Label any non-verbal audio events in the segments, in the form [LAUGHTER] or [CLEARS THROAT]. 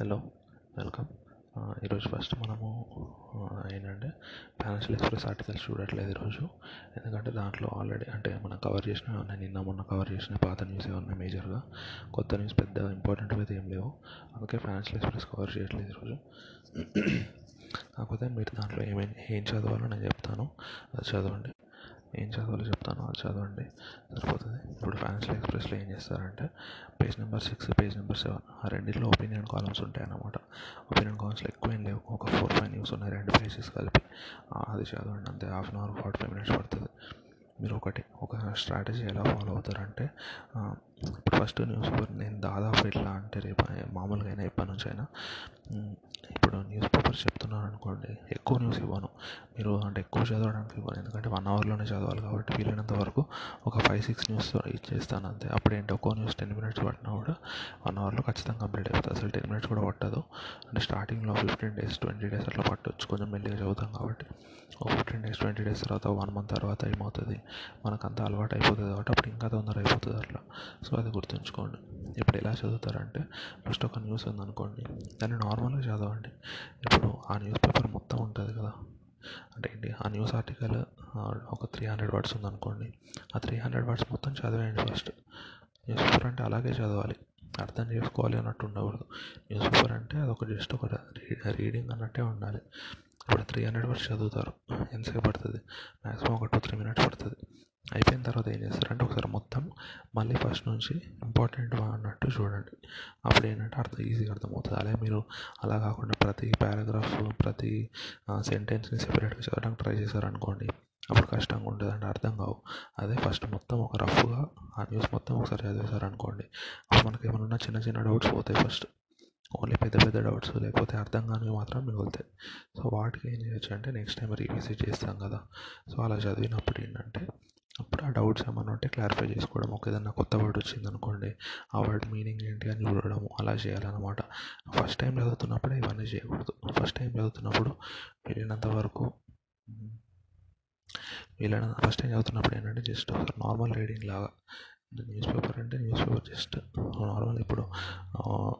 Hello welcome. ఈరోజు first మనము ఏంటంటే ఫైనాన్షియల్ ఎక్స్ప్రెస్ ఆర్టికల్స్ చూడట్లేదు ఈరోజు. ఎందుకంటే దాంట్లో ఆల్రెడీ అంటే మనం కవర్ చేసినవి ఉన్నాయి నిన్న మొన్న కవర్ చేసిన పాత న్యూస్ ఉన్నాయి మేజర్గా కొత్త న్యూస్ పెద్ద ఇంపార్టెంట్ అయితే ఏం లేవు. అందుకే ఫైనాన్షియల్ ఎక్స్ప్రెస్ కవర్ చేయట్లేదు ఈరోజు. [CLEARS THROAT] కాకపోతే మీరు దాంట్లో ఏమేమి ఏం చదవాలో నేను చెప్తాను. అది చదవండి. ఏం చదవాలో చెప్తాను? అది చదవండి. సరిపోతుంది. ఇప్పుడు ఫైనాన్షియల్ ఎక్స్ప్రెస్లో ఏం చేస్తారంటే page number six page number seven ఆ రెండింటిలో ఒపీనియన్ కాలమ్స్ ఉంటాయి అన్నమాట. ఒపీనియన్ కాలమ్స్లో ఎక్కువ ఏం లేవు. ఒక ఫోర్ ఫైవ్ న్యూస్ ఉన్నాయి రెండు పేజెస్ కలిపి. అది చదవండి అంతే. Half an hour forty five minutes పడుతుంది. మీరు ఒకటి ఒక స్ట్రాటజీ ఎలా ఫాలో అవుతారంటే ఇప్పుడు ఫస్ట్ న్యూస్ పేపర్ నేను దాదాపు ఎట్లా అంటే రేపు మామూలుగా అయినా ఎప్పటి నుంచి అయినా ఇప్పుడు న్యూస్ పేపర్ చెప్తున్నాను అనుకోండి ఎక్కువ న్యూస్ ఇవ్వను. మీరు అంటే ఎక్కువ చదవడానికి ఇవ్వను. ఎందుకంటే వన్ అవర్లోనే చదవాలి కాబట్టి వీలైనంత వరకు ఒక ఫైవ్ సిక్స్ న్యూస్ ఇచ్చేస్తాను అంతే. అప్పుడు ఏంటి ఒక్కో న్యూస్ టెన్ మినిట్స్ పట్టినా కూడా వన్ అవర్లో ఖచ్చితంగా కంప్లీట్ అవుతుంది అసలు టెన్ మినిట్స్ కూడా పట్టదు. అంటే స్టార్టింగ్లో ఫిఫ్టీన్ డేస్ ట్వంటీ డేస్ అట్లా పట్టవచ్చు కొంచెం మెల్లిగా చదువుతాం కాబట్టి. ఒక ఫిఫ్టీన్ డేస్ ట్వంటీ డేస్ తర్వాత వన్ మంత్ తర్వాత ఏమవుతుంది? మనకంతా అలవాటు అయిపోతుంది కాబట్టి అప్పుడు ఇంకా తొందర అయిపోతుంది అట్లా సో అది గుర్తుంచుకోండి. ఇప్పుడు ఎలా చదువుతారంటే ఫస్ట్ ఒక న్యూస్ ఉందనుకోండి దాన్ని నార్మల్గా చదవండి. ఇప్పుడు ఆ న్యూస్ పేపర్ మొత్తం ఉంటుంది కదా. అంటే ఏంటి? ఆ న్యూస్ ఆర్టికల్ ఒక త్రీ హండ్రెడ్ వర్డ్స్ ఉందనుకోండి ఆ త్రీ హండ్రెడ్ వర్డ్స్ మొత్తం చదివేయండి ఫస్ట్ న్యూస్ పేపర్ అంటే అలాగే చదవాలి. అర్థం చేసుకోవాలి అన్నట్టు ఉండకూడదు. న్యూస్ పేపర్ అంటే అదొక జస్ట్ ఒక రీడింగ్ అన్నట్టే ఉండాలి. ఇప్పుడు త్రీ హండ్రెడ్ వర్డ్స్ చదువుతారు. ఎంతసేపు పడుతుంది? మ్యాక్సిమం ఒక టూ త్రీ మినిట్స్ పడుతుంది. అయిపోయిన తర్వాత ఏం చేస్తారంటే ఒకసారి మొత్తం మళ్ళీ ఫస్ట్ నుంచి ఇంపార్టెంట్ అన్నట్టు చూడండి. అప్పుడు ఏంటంటే అర్థం ఈజీగా అర్థమవుతుంది. అలాగే మీరు అలా కాకుండా ప్రతి పారాగ్రాఫ్ ప్రతి సెంటెన్స్ని సెపరేట్గా చదవడానికి ట్రై చేశారనుకోండి అప్పుడు కష్టంగా ఉంటుంది అంటే అర్థం కావు. అదే ఫస్ట్ మొత్తం ఒక రఫ్గా ఆ న్యూస్ మొత్తం ఒకసారి చదివేశారనుకోండి అప్పుడు మనకి ఏమైనా చిన్న చిన్న డౌట్స్ పోతాయి ఫస్ట్ ఓన్లీ పెద్ద పెద్ద డౌట్స్ లేకపోతే అర్థం కానివి మాత్రం మిగులుతాయి. సో వాటికి ఏం చేయొచ్చు అంటే నెక్స్ట్ టైం రీవిజిట్ చేస్తాం కదా. సో అలా చదివినప్పుడు ఏంటంటే అప్పుడు ఆ డౌట్స్ ఏమైనా ఉంటే క్లారిఫై చేసుకోవడం. ఒక ఏదైనా కొత్త వర్డ్ వచ్చింది అనుకోండి ఆ వర్డ్ మీనింగ్ ఏంటి అని చూడడం అలా చేయాలన్నమాట. ఫస్ట్ టైం చదువుతున్నప్పుడే ఇవన్నీ చేయకూడదు. ఫస్ట్ టైం చదువుతున్నప్పుడు వెళ్ళినంత వరకు వీళ్ళ ఫస్ట్ టైం చదువుతున్నప్పుడు ఏంటంటే జస్ట్ నార్మల్ రీడింగ్ లాగా న్యూస్ పేపర్ అంటే న్యూస్ పేపర్ జస్ట్ నార్మల్ ఇప్పుడు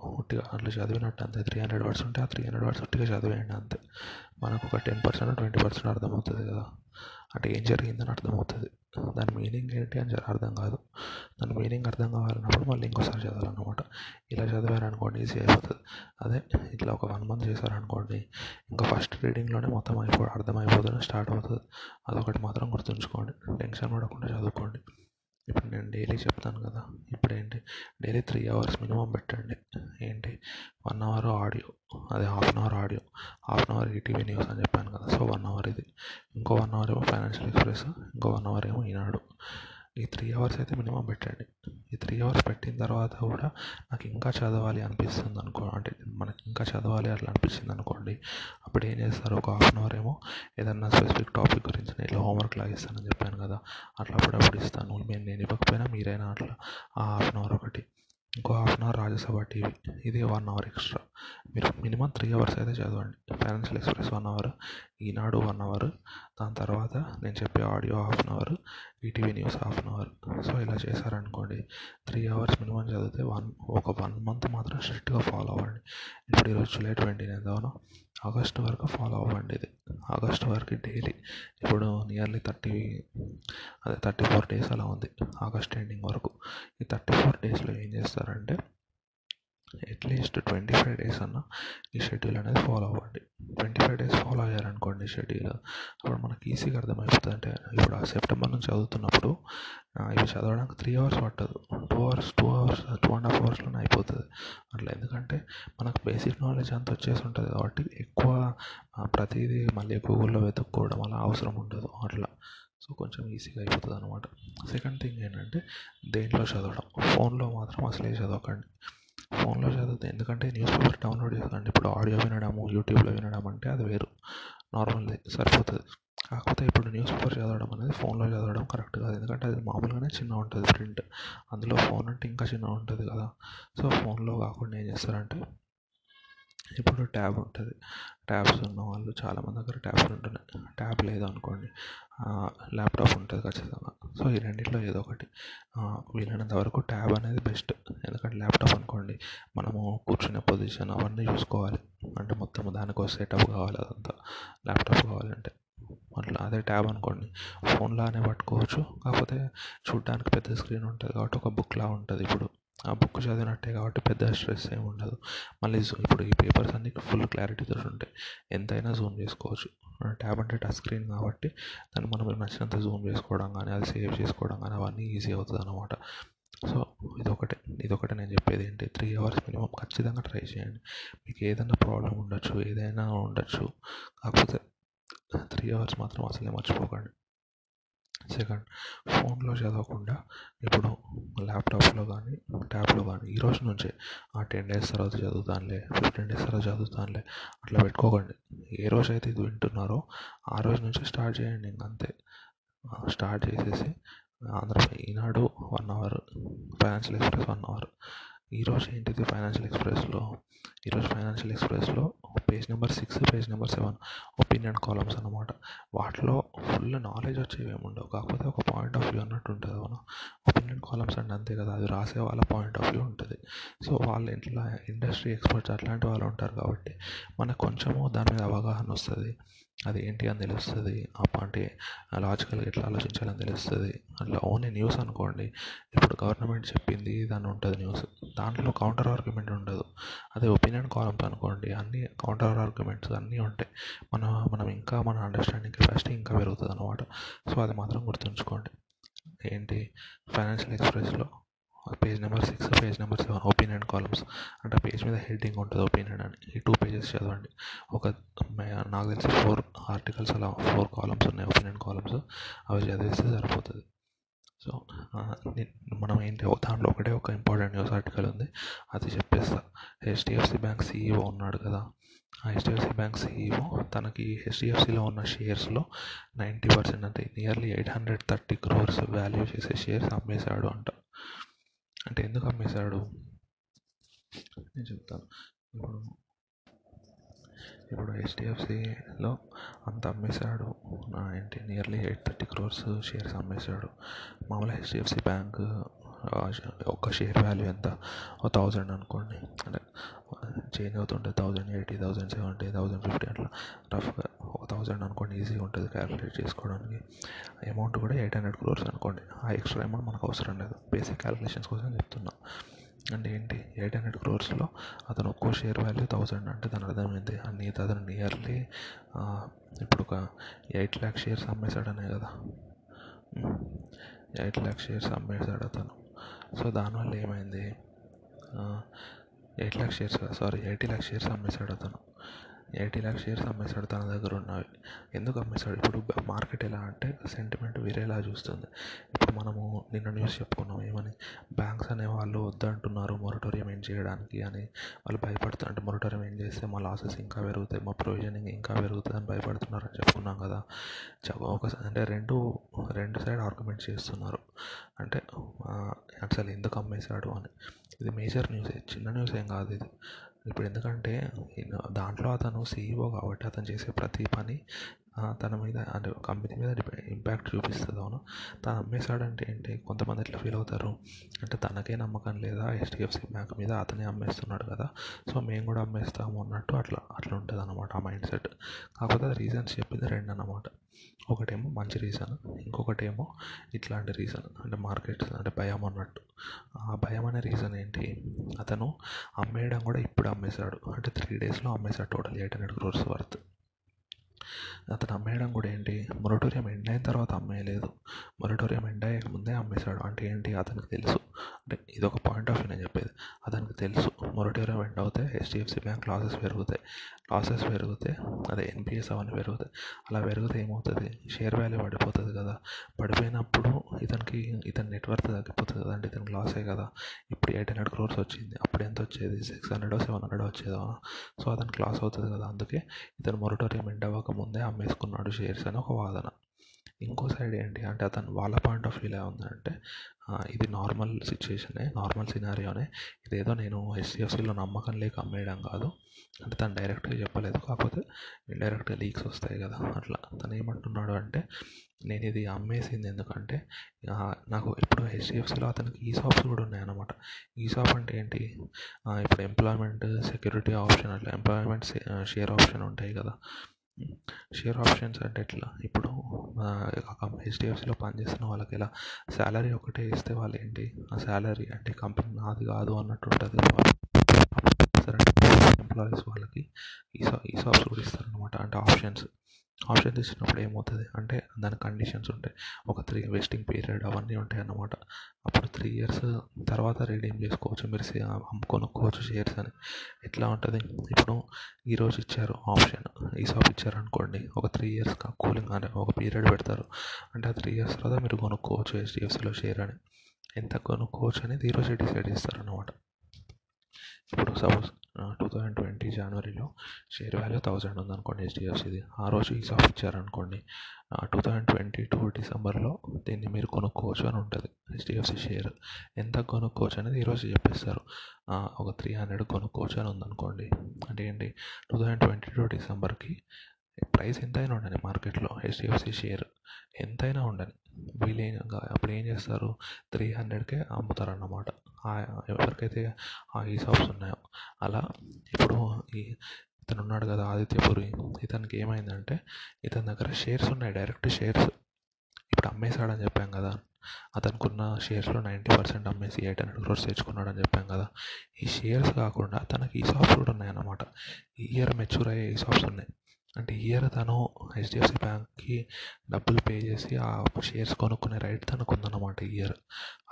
ఉట్టిగా అట్లా చదివినట్టు అంతే. త్రీ హండ్రెడ్ వర్డ్స్ ఉంటే ఆ త్రీ హండ్రెడ్ వర్డ్స్ ఉట్టిగా చదివేయండి అంతే. మనకు ఒక టెన్ పర్సెంట్ ట్వంటీ పర్సెంట్ అర్థమవుతుంది కదా. అంటే ఏం జరిగిందని అర్థమవుతుంది. దాని మీనింగ్ ఏంటి అని అర్థం కాదు. దాని మీనింగ్ అర్థం కావాలన్నప్పుడు మళ్ళీ ఇంకోసారి చదవాలన్నమాట. ఇలా చదివారనుకోండి ఈజీ అయిపోతుంది. అదే ఇట్లా ఒక వన్ మంత్ చేశారనుకోండి ఇంకా ఫస్ట్ రీడింగ్లోనే మొత్తం అయిపో అర్థమైపోతుంది స్టార్ట్ అవుతుంది. అదొకటి మాత్రం గుర్తుంచుకోండి. టెన్షన్ పడకుండా చదువుకోండి. ఇప్పుడు నేను డైలీ చెప్తాను కదా ఇప్పుడు ఏంటి డైలీ త్రీ అవర్స్ మినిమం పెట్టండి. ఏంటి? వన్ అవర్ ఆడియో అదే half an hour audio half an hour ETV news అని చెప్పాను కదా సో వన్ అవర్ ఇది. ఇంకో వన్ అవర్ ఏమో ఫైనాన్షియల్ ఎక్స్ప్రెస్ ఇంకో వన్ అవర్ ఏమో ఈనాడు. ఈ త్రీ అవర్స్ అయితే మినిమం పెట్టండి. ఈ త్రీ అవర్స్ పెట్టిన తర్వాత కూడా నాకు ఇంకా చదవాలి అనిపిస్తుంది అనుకో అంటే మనకి ఇంకా చదవాలి అట్లా అనిపించింది అనుకోండి. అప్పుడు ఏం చేస్తారు? ఒక హాఫ్ అన్ అవర్ ఏమో ఏదన్నా స్పెసిఫిక్ టాపిక్ గురించి నేను హోంవర్క్ లాగిస్తానని చెప్పాను కదా అట్లా అప్పుడప్పుడు ఇస్తాను. నేను నేను ఇవ్వకపోయినా మీరైనా అట్లా ఆ హాఫ్ అన్ అవర్ ఒకటి ఇంకో half an hour Rajya Sabha TV ఇది వన్ అవర్ ఎక్స్ట్రా మీరు మినిమం త్రీ అవర్స్ అయితే చదవండి. Financial express one hour Eenadu one hour దాని తర్వాత నేను చెప్పే audio half an hour ETV news half an hour. So ఇలా చేశారనుకోండి త్రీ అవర్స్ మినిమం చదివితే వన్ ఒక వన్ మంత్ మాత్రం స్ట్రిక్ట్గా ఫాలో అవ్వండి. ఇప్పుడు ఈరోజు జూలై ట్వంటీ నైన్ అవును ఆగస్ట్ వరకు ఫాలో అవ్వండి ఇది. ఆగస్ట్ వరకు డైలీ. ఇప్పుడు నియర్లీ థర్టీ అదే థర్టీ ఫోర్ డేస్ అలా ఉంది ఆగస్ట్ ఎండింగ్ వరకు. ఈ థర్టీ ఫోర్ డేస్లో ఏం చేస్తారంటే అట్లీస్ట్ ట్వంటీ ఫైవ్ డేస్ అన్న ఈ షెడ్యూల్ అనేది ఫాలో అవ్వండి. ట్వంటీ ఫైవ్ డేస్ ఫాలో అయ్యారనుకోండి షెడ్యూల్ అప్పుడు మనకి ఈజీగా అర్థమైపోతుంది అంటే ఇప్పుడు ఆ సెప్టెంబర్ నుంచి చదువుతున్నప్పుడు ఇవి చదవడానికి త్రీ అవర్స్ పట్టదు. Two hours two hours two and half అవర్స్లోనే అయిపోతుంది. అట్లా ఎందుకంటే మనకు బేసిక్ నాలెడ్జ్ అంతా వచ్చేసి ఉంటుంది కాబట్టి ఎక్కువ ప్రతిదీ మళ్ళీ గూగుల్లో వెతుక్కోవడం అలా అవసరం ఉండదు. అట్లా. సో కొంచెం ఈజీగా అయిపోతుంది అనమాట సెకండ్ థింగ్ ఏంటంటే దేంట్లో చదవడం. ఫోన్లో మాత్రం అసలే చదవకండి. ఫోన్లో చదివితే. ఎందుకంటే న్యూస్ పేపర్ డౌన్లోడ్ చేసుకోండి ఇప్పుడు ఆడియో వినడము యూట్యూబ్లో వినడం అంటే అది వేరు. నార్మల్ది సరిపోతుంది. కాకపోతే ఇప్పుడు న్యూస్ పేపర్ చదవడం అనేది ఫోన్లో చదవడం కరెక్ట్ కాదు. ఎందుకంటే అది మామూలుగానే చిన్న ఉంటుంది ప్రింట్. అందులో ఫోన్ అంటే ఇంకా చిన్న ఉంటుంది కదా. సో ఫోన్లో కాకుండా ఏం చేస్తారంటే ఇప్పుడు ట్యాబ్ ఉంటుంది. ట్యాబ్స్ ఉన్న వాళ్ళు చాలామంది దగ్గర ట్యాబ్స్ ఉంటున్నాయి. ట్యాబ్ లేదు అనుకోండి. ల్యాప్టాప్ ఉంటుంది ఖచ్చితంగా. సో ఈ రెండిట్లో ఏదో ఒకటి. వీలైనంత వరకు ట్యాబ్ అనేది బెస్ట్. ఎందుకంటే ల్యాప్టాప్ అనుకోండి మనము కూర్చునే పొజిషన్ అవన్నీ చూసుకోవాలి. అంటే మొత్తం దానికో సెటప్ కావాలి అదంతా ల్యాప్టాప్ కావాలంటే. అట్లా అదే ట్యాబ్ అనుకోండి ఫోన్లానే పట్టుకోవచ్చు. కాకపోతే చూడడానికి పెద్ద స్క్రీన్ ఉంటుంది కాబట్టి ఒక బుక్లా ఉంటుంది ఇప్పుడు. ఆ బుక్ చదివినట్టే కాబట్టి పెద్ద స్ట్రెస్ ఏమి ఉండదు. మళ్ళీ ఇప్పుడు ఈ పేపర్స్ అన్నీ ఫుల్ క్లారిటీతో ఉంటాయి. ఎంతైనా జూమ్ చేసుకోవచ్చు. ట్యాబ్ అంటే టచ్ స్క్రీన్ కాబట్టి దాన్ని మనం నచ్చినంత జూమ్ చేసుకోవడం కానీ అది సేవ్ చేసుకోవడం కానీ అవన్నీ ఈజీ అవుతుంది అనమాట సో ఇదొకటే. ఇదొకటే నేను చెప్పేది ఏంటి? త్రీ అవర్స్ మినిమం ఖచ్చితంగా ట్రై చేయండి. మీకు ఏదైనా ప్రాబ్లం ఉండొచ్చు ఏదైనా ఉండొచ్చు. కాకపోతే త్రీ అవర్స్ మాత్రం అసలే మర్చిపోకండి. సెకండ్ ఫోన్లో చదవకుండా ఇప్పుడు ల్యాప్టాప్లో కానీ ట్యాబ్లో కానీ ఈ రోజు నుంచే ఆ టెన్ డేస్ తర్వాత చదువుతానులే ఫిఫ్టీన్ డేస్ తర్వాత చదువుతానులే అట్లా పెట్టుకోకండి. ఏ రోజు అయితే ఇది వింటున్నారో ఆ రోజు నుంచి స్టార్ట్ చేయండి ఇంక అంతే. స్టార్ట్ చేసేసి Andhra Eenadu one hour financial express one hour ఈరోజు ఏంటిది ఫైనాన్షియల్ ఎక్స్ప్రెస్లో ఈరోజు ఫైనాన్షియల్ ఎక్స్ప్రెస్లో page number six page number seven opinion columns అనమాట వాటిలో ఫుల్ నాలెడ్జ్ వచ్చేవి ఏమి ఉండవు కాకపోతే ఒక పాయింట్ ఆఫ్ వ్యూ అన్నట్టు ఉంటుంది అవునా? ఒపీనియన్ కాలమ్స్ అంటే అంతే కదా అది రాసే వాళ్ళ పాయింట్ ఆఫ్ వ్యూ ఉంటుంది. సో వాళ్ళు ఇంట్లో ఇండస్ట్రీ ఎక్స్పర్ట్స్ అట్లాంటి వాళ్ళు ఉంటారు కాబట్టి మనకు కొంచెము దాని మీద అవగాహన వస్తుంది. అది ఏంటి అని తెలుస్తుంది. అంటే లాజికల్గా ఎట్లా ఆలోచించాలని తెలుస్తుంది. అట్లా ఓన్లీ న్యూస్ అనుకోండి. ఇప్పుడు గవర్నమెంట్ చెప్పింది దాని ఉంటుంది న్యూస్ దాంట్లో కౌంటర్ ఆర్గ్యుమెంట్ ఉండదు. అదే ఒపీనియన్ కాలమ్స్ అనుకోండి. అన్నీ కౌంటర్ ఆర్గ్యుమెంట్స్ అన్నీ ఉంటాయి. మన మనం ఇంకా మన అండర్స్టాండింగ్ కెపాసిటీ ఇంకా పెరుగుతుంది అనమాట సో అది మాత్రం గుర్తుంచుకోండి. ఏంటి? ఫైనాన్షియల్ ఎక్స్ప్రెస్లో page number six page number seven opinion columns. అంటే పేజ్ మీద హెడ్డింగ్ ఉంటుంది ఒపీనియన్ అని. ఈ టూ పేజెస్ చదవండి. ఒక నాకు తెలిసి ఫోర్ ఆర్టికల్స్ అలా ఫోర్ కాలమ్స్ ఉన్నాయి ఒపీనియన్ కాలమ్స్. అవి చదివిస్తే సరిపోతుంది. సో మనం ఏంటి దాంట్లో ఒకటే ఒక ఇంపార్టెంట్ న్యూస్ ఆర్టికల్ ఉంది. అది చెప్పేస్తా. హెచ్డిఎఫ్సి బ్యాంక్ సీఈఓ ఉన్నాడు కదా. ఆ హెచ్డిఎఫ్సి బ్యాంక్ సీఈఓ తనకి హెచ్డిఎఫ్సిలో ఉన్న షేర్స్లో నైంటీ పర్సెంట్ అంటే nearly eight hundred thirty crores value చేసే షేర్స్ అమ్మేశాడు అంట. అంటే ఎందుకు అమ్మేశాడు? నేను చెప్తాను ఇప్పుడు ఇప్పుడు హెచ్డిఎఫ్సిలో అంత అమ్మేశాడు. ఏంటి nearly eight thirty crores shares అమ్మేశాడు. మామూలుగా హెచ్డిఎఫ్సి బ్యాంక్ ఒక్క షేర్ వాల్యూ ఎంత? ఒక థౌజండ్ అనుకోండి. అంటే చేంజ్ అవుతుంటే thousand eighty thousand seventy thousand fifty అట్లా రఫ్గా ఒక థౌజండ్ అనుకోండి ఈజీగా ఉంటుంది క్యాలిక్యులేట్ చేసుకోవడానికి. అమౌంట్ కూడా ఎయిట్ హండ్రెడ్ క్రోర్స్ అనుకోండి. ఆ ఎక్స్ట్రా అమౌంట్ మనకు అవసరం లేదు. బేసిక్ క్యాలిక్యులేషన్స్ కోసం చెప్తున్నా. అంటే ఏంటి? ఎయిట్ హండ్రెడ్ క్రోర్స్లో అతను ఒక్కో షేర్ వాల్యూ థౌజండ్ అంటే దాని అర్థం ఏంటి? అన్ని అతను నియర్లీ ఇప్పుడు ఒక ఎయిట్ ల్యాక్ షేర్స్ అమ్మేశాడనే కదా. ఎయిట్ ల్యాక్ షేర్స్ అమ్మేశాడు అతను. సో దానివల్ల ఏమైంది? Eight lakh shares sorry eighty lakh shares అమ్మేశాడు అతను. ఎయిటీ ల్యాక్స్ షేర్స్ అమ్మేశాడు తన దగ్గర ఉన్నవి. ఎందుకు అమ్మేశాడు? ఇప్పుడు మార్కెట్ ఎలా అంటే సెంటిమెంట్ వేరేలా చూస్తుంది. ఇప్పుడు మనము నిన్న న్యూస్ చెప్పుకున్నాం ఏమని? బ్యాంక్స్ అనే వాళ్ళు వద్దంటున్నారు మొరటోరియం ఏం చేయడానికి అని. వాళ్ళు భయపడుతున్నారు అంటే మొరటోరియం ఏం చేస్తే మా లాసెస్ ఇంకా పెరుగుతాయి మా ప్రొవిజనింగ్ ఇంకా పెరుగుతుంది అని భయపడుతున్నారు అని చెప్పుకున్నాం కదా. ఒక అంటే రెండు రెండు సైడ్ ఆర్గ్యుమెంట్ చేస్తున్నారు. అంటే అసలు ఎందుకు అమ్మేశాడు అని. ఇది మేజర్ న్యూసే చిన్న న్యూస్ ఏం కాదు ఇది. ఇప్పుడు ఎందుకంటే దాంట్లో అతను సీఈఓ కాబట్టి అతను చేసే ప్రతి పని తన మీద అంటే కంపెనీ మీద ఇంపాక్ట్ చూపిస్తుంది అవును. తను అమ్మేశాడంటే ఏంటి? కొంతమంది ఎట్లా ఫీల్ అవుతారు? అంటే తనకే నమ్మకం లేదా? హెచ్డిఎఫ్సి బ్యాంక్ మీద అతనే అమ్మేస్తున్నాడు కదా. సో మేము కూడా అమ్మేస్తాము అన్నట్టు అట్లా అట్లా ఉంటుంది అనమాట ఆ మైండ్ సెట్ కాకపోతే రీజన్స్ చెప్పింది రెండు అనమాట ఒకటేమో మంచి రీజన్ ఇంకొకటేమో ఇట్లాంటి రీజన్ అంటే మార్కెట్స్ అంటే భయం అన్నట్టు. ఆ భయం అనే రీజన్ ఏంటి? అతను అమ్మేయడం కూడా ఇప్పుడు అమ్మేశాడు. అంటే త్రీ డేస్లో అమ్మేశాడు total eight hundred crores worth అతను అమ్మేయడం కూడా ఏంటి? మొరటోరియం ఎండ్ అయిన తర్వాత అమ్మేయలేదు. మొరటోరియం ఎండ్ అయ్యక ముందే అమ్మేశాడు. అంటే ఏంటి? అతనికి తెలుసు. అంటే ఇది ఒక పాయింట్ ఆఫ్ వ్యూ నేను చెప్పేది. అతనికి తెలుసు. మొరటోరియం ఎండ్ అవుతే హెచ్డిఎఫ్సి బ్యాంక్ లాసెస్ పెరుగుతాయి. లాసెస్ పెరిగితే అదే ఎన్పిఎస్ అవన్నీ పెరుగుతాయి అలా పెరిగితే ఏమవుతుంది? షేర్ వాల్యూ పడిపోతుంది కదా. పడిపోయినప్పుడు ఇతనికి ఇతని నెట్వర్క్ తగ్గిపోతుంది కదండి ఇతనికి లాసే కదా. ఇప్పుడు ఎయిట్ హండ్రెడ్ క్రోర్స్ వచ్చింది. అప్పుడు ఎంత వచ్చేది? సిక్స్ హండ్రెడ్ సెవెన్ హండ్రెడ్ వచ్చేదో? సో అతనికి లాస్ అవుతుంది కదా. అందుకే ఇతను మొరటోరియం ఎండ్ అవ్వక ముందే అమ్మేసుకున్నాడు షేర్స్ అని ఒక వాదన. ఇంకో సైడ్ ఏంటి అంటే అతను వాళ్ళ పాయింట్ ఆఫ్ వ్యూలో ఉందంటే ఇది నార్మల్ సిచ్యువేషనే నార్మల్ సినారియోనే ఇదేదో నేను హెచ్డిఎఫ్సిలో నమ్మకం లేక అమ్మేయడం కాదు. అంటే తను డైరెక్ట్గా చెప్పలేదు. కాకపోతే ఇండైరెక్ట్గా లీక్స్ వస్తాయి కదా అట్లా. తను ఏమంటున్నాడు అంటే నేను ఇది అమ్మేసింది ఎందుకంటే నాకు ఇప్పుడు హెచ్డిఎఫ్సిలో అతనికి ఈ షాప్స్ కూడా ఉన్నాయన్నమాట ఈసాప్ అంటే ఏంటి? ఇప్పుడు ఎంప్లాయ్మెంట్ సెక్యూరిటీ ఆప్షన్ అట్లా ఎంప్లాయ్మెంట్ షేర్ ఆప్షన్ ఉంటాయి కదా. షేర్ ఆప్షన్స్ అంటే ఎట్లా? ఇప్పుడు హెచ్డిఎఫ్సిలో పనిచేస్తున్న వాళ్ళకి ఎలా? శాలరీ ఒకటే ఇస్తే వాళ్ళు ఏంటి? ఆ శాలరీ అంటే కంపెనీ నాది కాదు అన్నట్టు ఉంటుంది ఎంప్లాయీస్ వాళ్ళకి. ఈసా ఈసాప్స్ కూడా ఇస్తారనమాట అంటే ఆప్షన్స్. ఆప్షన్ తీసుకున్నప్పుడు ఏమవుతుంది అంటే దాని కండిషన్స్ ఉంటాయి. ఒక త్రీ వెస్టింగ్ పీరియడ్ అవన్నీ ఉంటాయి అన్నమాట. అప్పుడు త్రీ ఇయర్స్ తర్వాత రిడీమ్ చేసుకోవచ్చు. మీరు కొనుక్కోవచ్చు షేర్స్ అని. ఎట్లా ఉంటుంది? ఇప్పుడు ఈరోజు ఇచ్చారు ఆప్షన్ ఈసాప్ ఇచ్చారు అనుకోండి. ఒక త్రీ ఇయర్స్ కూలింగ్ అని ఒక పీరియడ్ పెడతారు. అంటే ఆ త్రీ ఇయర్స్ తర్వాత మీరు కొనుక్కోవచ్చు హెచ్డిఎఫ్సిలో షేర్ అని. ఎంత కొనుక్కోవచ్చు అనేది ఈరోజు డిసైడ్ చేస్తారు అన్నమాట ఇప్పుడు సపోజ్ టూ థౌజండ్ ట్వంటీ జనవరిలో షేర్ వాల్యూ థౌజండ్ ఉందనుకోండి హెచ్డిఎఫ్సిది ఆ రోజు ఈసాప్ ఇచ్చారనుకోండి. టూ థౌజండ్ ట్వంటీ టూ డిసెంబర్లో దీన్ని మీరు కొనుక్కోవచ్చు అని ఉంటుంది హెచ్డిఎఫ్సి షేర్ ఎంత కొనుక్కోవచ్చు అనేది ఈరోజు చెప్పేస్తారు. ఒక త్రీ హండ్రెడ్ కొనుక్కోవచ్చు అని ఉందనుకోండి. అంటే ఏంటి? టూ థౌజండ్ ట్వంటీ టూ డిసెంబర్కి ప్రైస్ ఎంతైనా ఉండని మార్కెట్లో హెచ్డిఎఫ్సి షేర్ ఎంతైనా ఉండని వీళ్ళు ఏం అప్పుడు ఏం చేస్తారు? త్రీ హండ్రెడ్కే అమ్ముతారన్నమాట. ఎవరికైతే ఆ ఈసాప్స్ ఉన్నాయో. అలా ఇప్పుడు ఈ ఇతను ఉన్నాడు కదా ఆదిత్యపురి. ఇతనికి ఏమైందంటే ఇతని దగ్గర షేర్స్ ఉన్నాయి డైరెక్ట్ షేర్స్ ఇప్పుడు అమ్మేశాడని చెప్పాం కదా. అతనికి ఉన్న షేర్స్లో నైంటీ పర్సెంట్ అమ్మేసి ఎయిట్ హండ్రెడ్ క్రోర్స్ తెచ్చుకున్నాడని చెప్పాం కదా. ఈ షేర్స్ కాకుండా తనకి ఈ షాప్స్ కూడా ఉన్నాయన్నమాట. ఈ ఇయర్ మెచ్యూర్ అయ్యే ఈ షాప్స్ ఉన్నాయి. అంటే ఇయర్ తను హెచ్డిఎఫ్సి బ్యాంక్కి డబ్బులు పే చేసి ఆ షేర్స్ కొనుక్కునే రైట్ తనకు ఉందన్నమాట ఇయర్.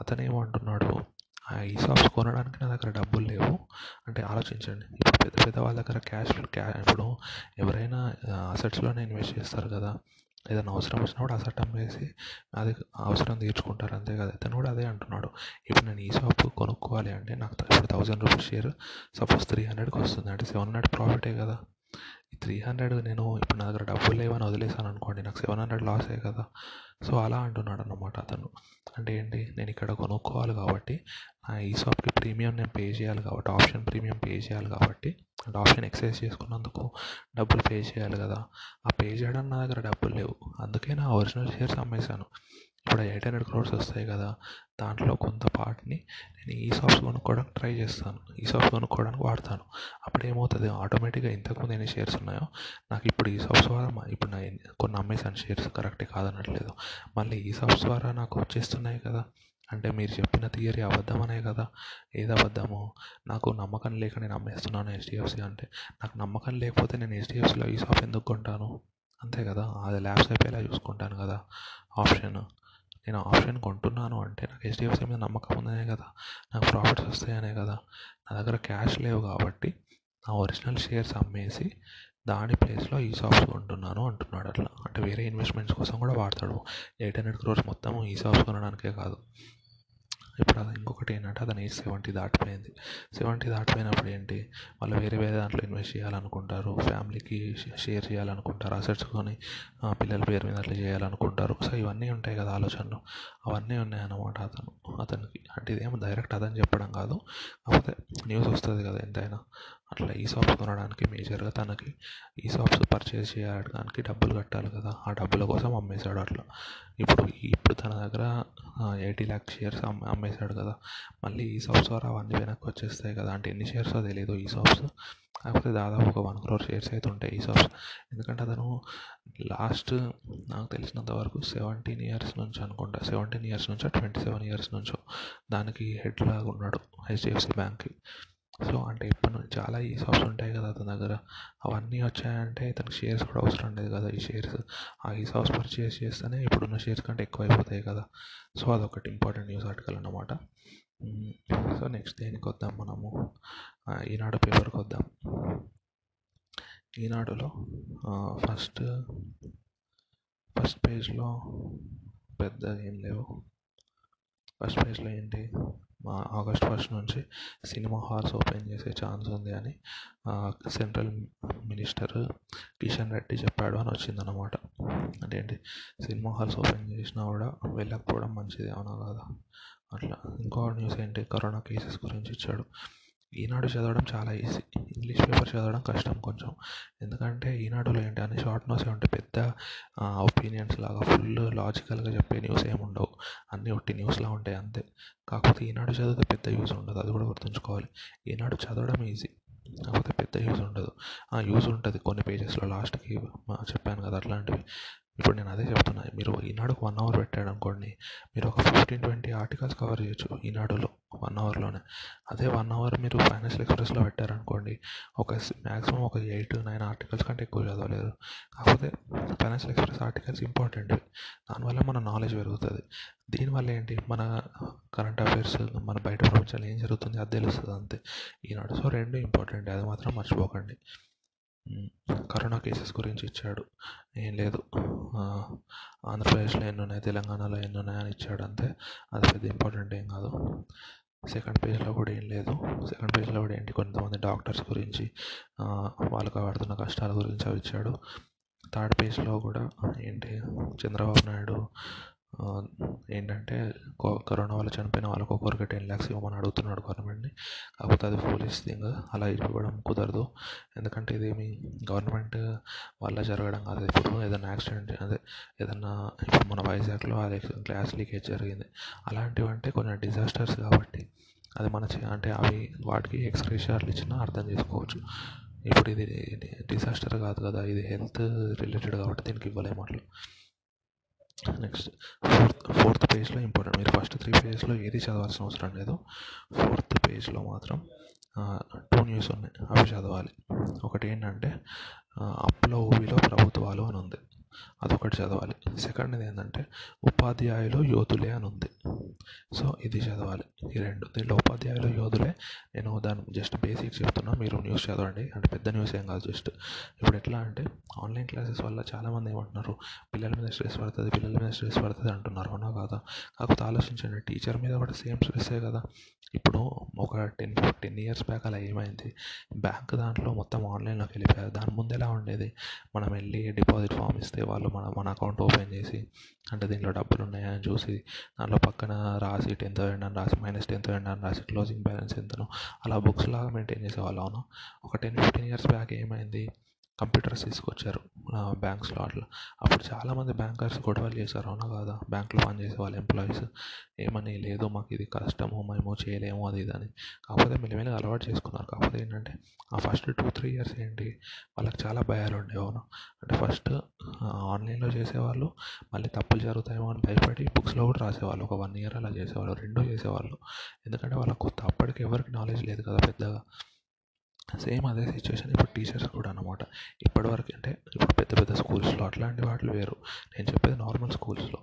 అతను ఏమంటున్నాడు ఆ ఈసాప్స్ కొనడానికి నా దగ్గర డబ్బులు లేవు. అంటే ఆలోచించండి ఇప్పుడు పెద్ద పెద్ద వాళ్ళ దగ్గర క్యాష్ క్యా ఇప్పుడు ఎవరైనా అసెట్స్లోనే ఇన్వెస్ట్ చేస్తారు కదా. ఏదైనా అవసరం వచ్చినప్పుడు అసెట్ అమ్మేసి అది అవసరం తీర్చుకుంటారు అంతే కదా. ఇతను కూడా అదే అంటున్నాడు. ఇప్పుడు నేను ఈ షాప్ కొనుక్కోవాలి అంటే నాకు ఇప్పుడు thousand rupees share suppose three హండ్రెడ్కి వస్తుంది. అంటే సెవెన్ హండ్రెడ్ ప్రాఫిటే కదా. ఈ త్రీ హండ్రెడ్ నేను ఇప్పుడు నా దగ్గర డబ్బులు లేవని వదిలేసాను అనుకోండి నాకు సెవెన్ హండ్రెడ్ లాసే కదా. సో అలా అంటున్నాడు అన్నమాట అతను. అంటే ఏంటి నేను ఇక్కడ కొనుక్కోవాలి కాబట్టి నా ఈ షాప్కి ప్రీమియం నేను పే చేయాలి కాబట్టి ఆప్షన్ ప్రీమియం పే చేయాలి కాబట్టి అంటే ఆప్షన్ ఎక్సైజ్ చేసుకున్నందుకు డబ్బులు పే చేయాలి కదా. ఆ పే చేయడానికి నా దగ్గర డబ్బులు లేవు. అందుకే నా ఒరిజినల్ షేర్స్ అమ్మేశాను. ఇప్పుడు ఎయిట్ హండ్రెడ్ క్రోర్స్ వస్తాయి కదా దాంట్లో కొంత పార్ట్ని నేను ఈసాప్స్ కొనుక్కోవడానికి ట్రై చేస్తాను. ఈసాప్స్ కొనుక్కోవడానికి వాడతాను. అప్పుడు ఏమవుతుంది? ఆటోమేటిక్గా ఇంతకుముందు ఎన్ని షేర్స్ ఉన్నాయో నాకు ఇప్పుడు ఈసాప్స్ ద్వారా ఇప్పుడు నా కొన్ని అమ్మేసాను షేర్స్ కరెక్టే కాదనట్లేదు. మళ్ళీ ఈసాప్స్ ద్వారా నాకు వచ్చేస్తున్నాయి కదా అంటే మీరు చెప్పిన థియరీ అబద్ధమనే కదా ఏది అబద్ధము? నాకు నమ్మకం లేక నేను అమ్మేస్తున్నాను హెచ్డిఎఫ్సి అంటే నాకు నమ్మకం లేకపోతే నేను హెచ్డిఎఫ్సిలో ఈసాప్ ఎందుకు కొంటాను? అంతే కదా అది ల్యాబ్స్ అయిపోయేలా చూసుకుంటాను కదా ఆప్షన్. నేను ఆప్షన్ కొంటున్నాను అంటే నాకు హెచ్డిఎఫ్సి మీద నమ్మకం ఉందనే కదా. నాకు ప్రాఫిట్స్ వస్తాయనే కదా. నా దగ్గర క్యాష్ లేవు కాబట్టి నా ఒరిజినల్ షేర్స్ అమ్మేసి దాని ప్లేస్లో ఈసాప్స్ కొంటున్నాను అంటున్నాడు అట్లా. అంటే వేరే ఇన్వెస్ట్మెంట్స్ కోసం కూడా వాడతాడు. ఎయిట్ హండ్రెడ్ క్రోర్స్ మొత్తం ఈ సాప్స్ కొనడానికే కాదు. ఇప్పుడు అది ఇంకొకటి ఏంటంటే అతని ఏజ్ సెవెంటీ దాటిపోయింది. సెవెంటీ దాటిపోయినప్పుడు ఏంటి? వాళ్ళు వేరే వేరే దాంట్లో ఇన్వెస్ట్ చేయాలనుకుంటారు. ఫ్యామిలీకి షేర్ చేయాలనుకుంటారు. అసెట్స్ కొని పిల్లల పేరు మీద అట్లా చేయాలనుకుంటారు. సో ఇవన్నీ ఉంటాయి కదా ఆలోచనలు. అవన్నీ ఉన్నాయన్నమాట అతను అతనికి. అంటే ఇదేమో డైరెక్ట్ అతను చెప్పడం కాదు. కాకపోతే న్యూస్ వస్తుంది కదా ఎంతైనా. అట్లా ఈ షాప్స్ కొనడానికి మేజర్గా తనకి ఈ షాప్స్ పర్చేస్ చేయడానికి డబ్బులు కట్టాలి కదా. ఆ డబ్బుల కోసం అమ్మేశాడు అట్లా. ఇప్పుడు ఇప్పుడు తన దగ్గర ఎయిటీ ల్యాక్స్ షేర్స్ అమ్మేశాడు కదా. మళ్ళీ ఈ సాప్స్ ద్వారా అవన్నీ వెనక్కి వచ్చేస్తాయి కదా. అంటే ఎన్ని షేర్సో తెలియదు షాప్స్. కాకపోతే దాదాపు ఒక వన్ క్రోర్ షేర్స్ అయితే ఉంటాయి ఈ సాప్స్ ఎందుకంటే అతను లాస్ట్ నాకు తెలిసినంత వరకు సెవెంటీన్ ఇయర్స్ నుంచి అనుకుంటా. సెవెంటీన్ ఇయర్స్ నుంచో ట్వంటీ సెవెన్ ఇయర్స్ నుంచో దానికి హెడ్ లాగా ఉన్నాడు హెచ్డిఎఫ్సి బ్యాంక్కి సో అంటే ఇప్పటి నుంచి చాలా షాప్స్ ఉంటాయి కదా అతని దగ్గర. అవన్నీ వచ్చాయంటే ఇతనికి షేర్స్ కూడా అవసరం లేదు కదా ఈ షేర్స్ ఆ ఈ షాప్స్ పర్చేస్ చేస్తేనే ఇప్పుడున్న షేర్స్ కంటే ఎక్కువ అయిపోతాయి కదా. సో అదొకటి ఇంపార్టెంట్ న్యూస్ ఆర్టికల్ అన్నమాట. సో నెక్స్ట్ దేనికి వద్దాం మనము? ఈనాడు పేపర్కి వద్దాం. ఈనాడులో ఫస్ట్ ఫస్ట్ పేజ్లో పెద్దగా ఏం లేవు. ఫస్ట్ పేజ్లో ఏంటి? ఆగస్ట్ ఫస్ట్ నుంచి సినిమా హాల్స్ ఓపెన్ చేసే ఛాన్స్ ఉంది అని సెంట్రల్ మినిస్టర్ కిషన్ రెడ్డి చెప్పాడు అని వచ్చిందన్నమాట. అంటే ఏంటి సినిమా హాల్స్ ఓపెన్ చేసినా కూడా వెళ్ళకపోవడం మంచిది అవునా కాదా. అట్లా ఇంకో న్యూస్ ఏంటి కరోనా కేసెస్ గురించి ఇచ్చాడు. ఈనాడు చదవడం చాలా ఈజీ. ఇంగ్లీష్ పేపర్ చదవడం కష్టం కొంచెం. ఎందుకంటే ఈనాడులో ఏంటి అన్ని షార్ట్ నోట్స్ ఉంటాయి పెద్ద ఒపీనియన్స్ లాగా ఫుల్ లాజికల్గా చెప్పే న్యూస్ ఏమి ఉండవు. అన్నీ ఒట్టి న్యూస్లా ఉంటాయి అంతే. కాకపోతే ఈనాడు చదివితే పెద్ద యూజ్ ఉండదు. అది కూడా గుర్తుంచుకోవాలి. ఈనాడు చదవడం ఈజీ. కాకపోతే పెద్ద యూజ్ ఉండదు. యూజ్ ఉంటుంది కొన్ని పేజెస్లో. లాస్ట్కి చెప్పాను కదా అట్లాంటివి. ఇప్పుడు నేను అదే చెప్తున్నా. మీరు ఈనాడుకు వన్ అవర్ పెట్టాడు అనుకోండి మీరు ఒక ఫిఫ్టీన్ ట్వంటీ ఆర్టికల్స్ కవర్ చేయొచ్చు ఈనాడులో వన్ అవర్లోనే అదే వన్ అవర్ మీరు ఫైనాన్షియల్ ఎక్స్ప్రెస్లో పెట్టారనుకోండి ఒక మ్యాక్సిమం ఒక ఎయిట్ నైన్ ఆర్టికల్స్ కంటే ఎక్కువ చదవలేరు. కాకపోతే ఫైనాన్షియల్ ఎక్స్ప్రెస్ ఆర్టికల్స్ ఇంపార్టెంట్ దానివల్ల మన నాలెడ్జ్ పెరుగుతుంది. దీనివల్ల ఏంటి? మన కరెంట్ అఫైర్స్ మన బయట ప్రపంచంలో ఏం జరుగుతుంది? అది తెలుస్తుంది అంతే. ఈనాడు సో రెండు ఇంపార్టెంట్ అది మాత్రం మర్చిపోకండి. కరోనా కేసెస్ గురించి ఇచ్చాడు. ఏం లేదు. ఆంధ్రప్రదేశ్లో ఎన్ని ఉన్నాయి తెలంగాణలో ఎన్ని ఉన్నాయి అని ఇచ్చాడు అంతే. అది పెద్ద ఇంపార్టెంట్ ఏం కాదు. సెకండ్ పేజ్లో కూడా ఏం లేదు. సెకండ్ పేజ్లో కూడా ఏంటి? కొంతమంది డాక్టర్స్ గురించి వాళ్ళకు పడుతున్న కష్టాల గురించి అవి ఇచ్చాడు. థర్డ్ పేజ్లో కూడా ఏంటి? చంద్రబాబు నాయుడు ఏంటంటే కరోనా వల్ల చనిపోయిన వాళ్ళకి ఒక్కొక్కరికి టెన్ ల్యాక్స్ ఇవ్వమని అడుగుతున్నాడు గవర్నమెంట్ని. కాకపోతే అది పోలీస్ థింగ్ అలా ఇవ్వడం కుదరదు. ఎందుకంటే ఇదేమి గవర్నమెంట్ వల్ల జరగడం కాదు. ఇప్పుడు ఏదైనా యాక్సిడెంట్ అదే ఏదన్నా ఇప్పుడు మన వైజాగ్లో అది గ్లాస్ లీకేజ్ జరిగింది. అలాంటివి అంటే కొంచెం డిజాస్టర్స్ కాబట్టి అది మన అంటే అవి వాటికి ఎక్స్గ్రేషియాలు ఇచ్చినా అర్థం చేసుకోవచ్చు. ఇప్పుడు ఇది డిజాస్టర్ కాదు కదా ఇది హెల్త్ రిలేటెడ్ కాబట్టి దీనికి ఇవ్వలేము అట్లా. నెక్స్ట్ ఫోర్త్ ఫోర్త్ పేజ్లో ఇంపార్టెంట్. మీరు ఫస్ట్ త్రీ పేజెస్లో ఏది చదవాల్సిన అవసరం లేదు. ఫోర్త్ పేజ్లో మాత్రం టూ న్యూస్ ఉన్నాయి. అవి చదవాలి. ఒకటి ఏంటంటే అప్లో ఊబిలో ప్రభుత్వాలు అని ఉంది. అదొకటి చదవాలి. సెకండ్ ఏంటంటే ఉపాధ్యాయులు యోధులే అని ఉంది. సో ఇది చదవాలి. ఈ రెండు. దీంట్లో ఉపాధ్యాయులు యోధులే. నేను దాని జస్ట్ బేసిక్స్ చెప్తున్నా. మీరు న్యూస్ చదవండి. అంటే పెద్ద న్యూస్ ఏం కాదు జస్ట్. ఇప్పుడు ఎట్లా అంటే ఆన్లైన్ క్లాసెస్ వల్ల చాలామంది ఏమంటున్నారు పిల్లల మీద స్ట్రెస్ పడుతుంది పిల్లల మీద స్ట్రెస్ పడుతుంది అంటున్నారు. అవునా కాదా? కాకపోతే ఆలోచించండి. టీచర్ మీద కూడా సేమ్ స్ట్రెస్సే కదా. ఇప్పుడు ఒక టెన్ టెన్ ఇయర్స్ బ్యాక్ అలా ఏమైంది? బ్యాంక్ దాంట్లో మొత్తం ఆన్లైన్లోకి వెళ్ళిపోయారు. దాని ముందు ఎలా ఉండేది? మనం వెళ్ళి డిపాజిట్ ఫామ్ ఇస్తే వాళ్ళు మన మన అకౌంట్ ఓపెన్ చేసి అంటే దీంట్లో డబ్బులు ఉన్నాయా అని చూసి దాంట్లో పక్కన రాసి టెన్త్ అయినా రాసి మైనస్ టెన్త్ అయినా రాసి క్లోజింగ్ బ్యాలెన్స్ ఎంతనో అలా బుక్స్ లాగా మెయింటైన్ చేసేవాళ్ళం. అవును? ఒక టెన్ ఫిఫ్టీన్ ఇయర్స్ బ్యాక్ ఏమైంది? కంప్యూటర్స్ తీసుకొచ్చారు బ్యాంక్స్లో అట్లా. అప్పుడు చాలామంది బ్యాంకర్స్ గొడవలు చేశారు అవునా కాదా? బ్యాంక్లో పనిచేసే వాళ్ళ ఎంప్లాయీస్ ఏమని లేదు మాకు ఇది కష్టము మేము చేయలేము అది ఇది అని. కాకపోతే మెల్లమెల్లగా అలవాటు చేసుకున్నారు. కాకపోతే ఏంటంటే ఆ ఫస్ట్ టూ త్రీ ఇయర్స్ ఏంటి వాళ్ళకి చాలా భయాలు ఉండేవి అవును? అంటే ఫస్ట్ ఆన్లైన్లో చేసేవాళ్ళు మళ్ళీ తప్పులు జరుగుతాయేమో అని భయపడి బుక్స్లో కూడా రాసేవాళ్ళు. ఒక వన్ ఇయర్ అలా చేసేవాళ్ళు రెండూ చేసేవాళ్ళు. ఎందుకంటే వాళ్ళకు కొత్త అప్పటికి ఎవరికి నాలెడ్జ్ లేదు కదా పెద్దగా. సేమ్ అదే సిచ్యువేషన్ ఇప్పుడు టీచర్స్ కూడా అనమాట ఇప్పటివరకు అంటే ఇప్పుడు పెద్ద పెద్ద స్కూల్స్లో అట్లాంటి వాటిలో వేరు. నేను చెప్పేది నార్మల్ స్కూల్స్లో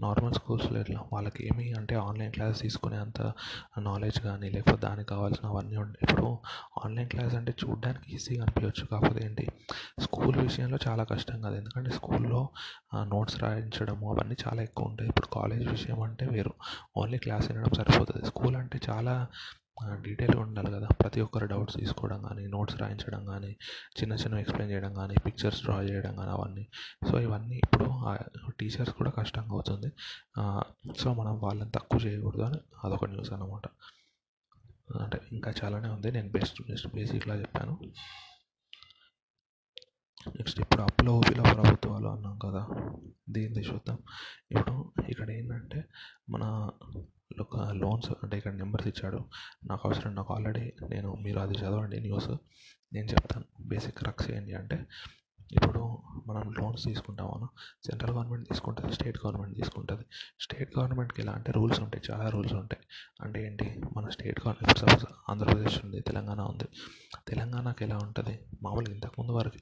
నార్మల్ స్కూల్స్లో ఎట్లా? వాళ్ళకి ఏమి అంటే ఆన్లైన్ క్లాస్ తీసుకునే అంత నాలెడ్జ్ కానీ లేకపోతే దానికి కావాల్సిన అవన్నీ ఉంటాయి ఇప్పుడు ఆన్లైన్ క్లాస్ అంటే చూడడానికి ఈజీగా అనిపించవచ్చు కాకపోతే ఏంటి? స్కూల్ విషయంలో చాలా కష్టం కదా. ఎందుకంటే స్కూల్లో నోట్స్ రాయించడము అవన్నీ చాలా ఎక్కువ ఉంటాయి. ఇప్పుడు కాలేజ్ విషయం అంటే వేరు. ఓన్లీ క్లాస్ వినడం సరిపోతుంది. స్కూల్ అంటే చాలా డీటెయిల్గా ఉండాలి కదా. ప్రతి ఒక్కరు డౌట్స్ తీసుకోవడం కానీ నోట్స్ రాయించడం కానీ చిన్న చిన్న ఎక్స్ప్లెయిన్ చేయడం కానీ పిక్చర్స్ డ్రా చేయడం కానీ అవన్నీ. సో ఇవన్నీ ఇప్పుడు టీచర్స్ కూడా కష్టంగా అవుతుంది. సో మనం వాళ్ళని తక్కువ చేయకూడదు అని అదొక న్యూస్ అనమాట అంటే ఇంకా చాలానే ఉంది. నేను బెస్ట్ బెస్ట్ బేసిక్లా చెప్పాను. నెక్స్ట్ ఇప్పుడు అప్పులో ఊబిలో ప్రభుత్వాలు అన్నాం కదా. దీన్ని చూద్దాం. ఇప్పుడు ఇక్కడ ఏంటంటే మన లోన్స్ అంటే ఇక్కడ నెంబర్స్ ఇచ్చాడు. నాకు అవసరం నాకు ఆల్రెడీ నేను మీరు అది చదవండి న్యూస్. నేను చెప్తాను. బేసిక్ రక్స్ ఏంటి అంటే ఇప్పుడు మనం లోన్స్ తీసుకుంటాము సెంట్రల్ గవర్నమెంట్ తీసుకుంటుంది స్టేట్ గవర్నమెంట్ తీసుకుంటుంది. స్టేట్ గవర్నమెంట్కి ఎలా అంటే రూల్స్ ఉంటాయి చాలా రూల్స్ ఉంటాయి. అంటే ఏంటి? మన స్టేట్ గవర్నమెంట్ సపోజ్ ఆంధ్రప్రదేశ్ ఉంది తెలంగాణ ఉంది. తెలంగాణకి ఎలా ఉంటుంది? మామూలుగా ఇంతకుముందు వరకు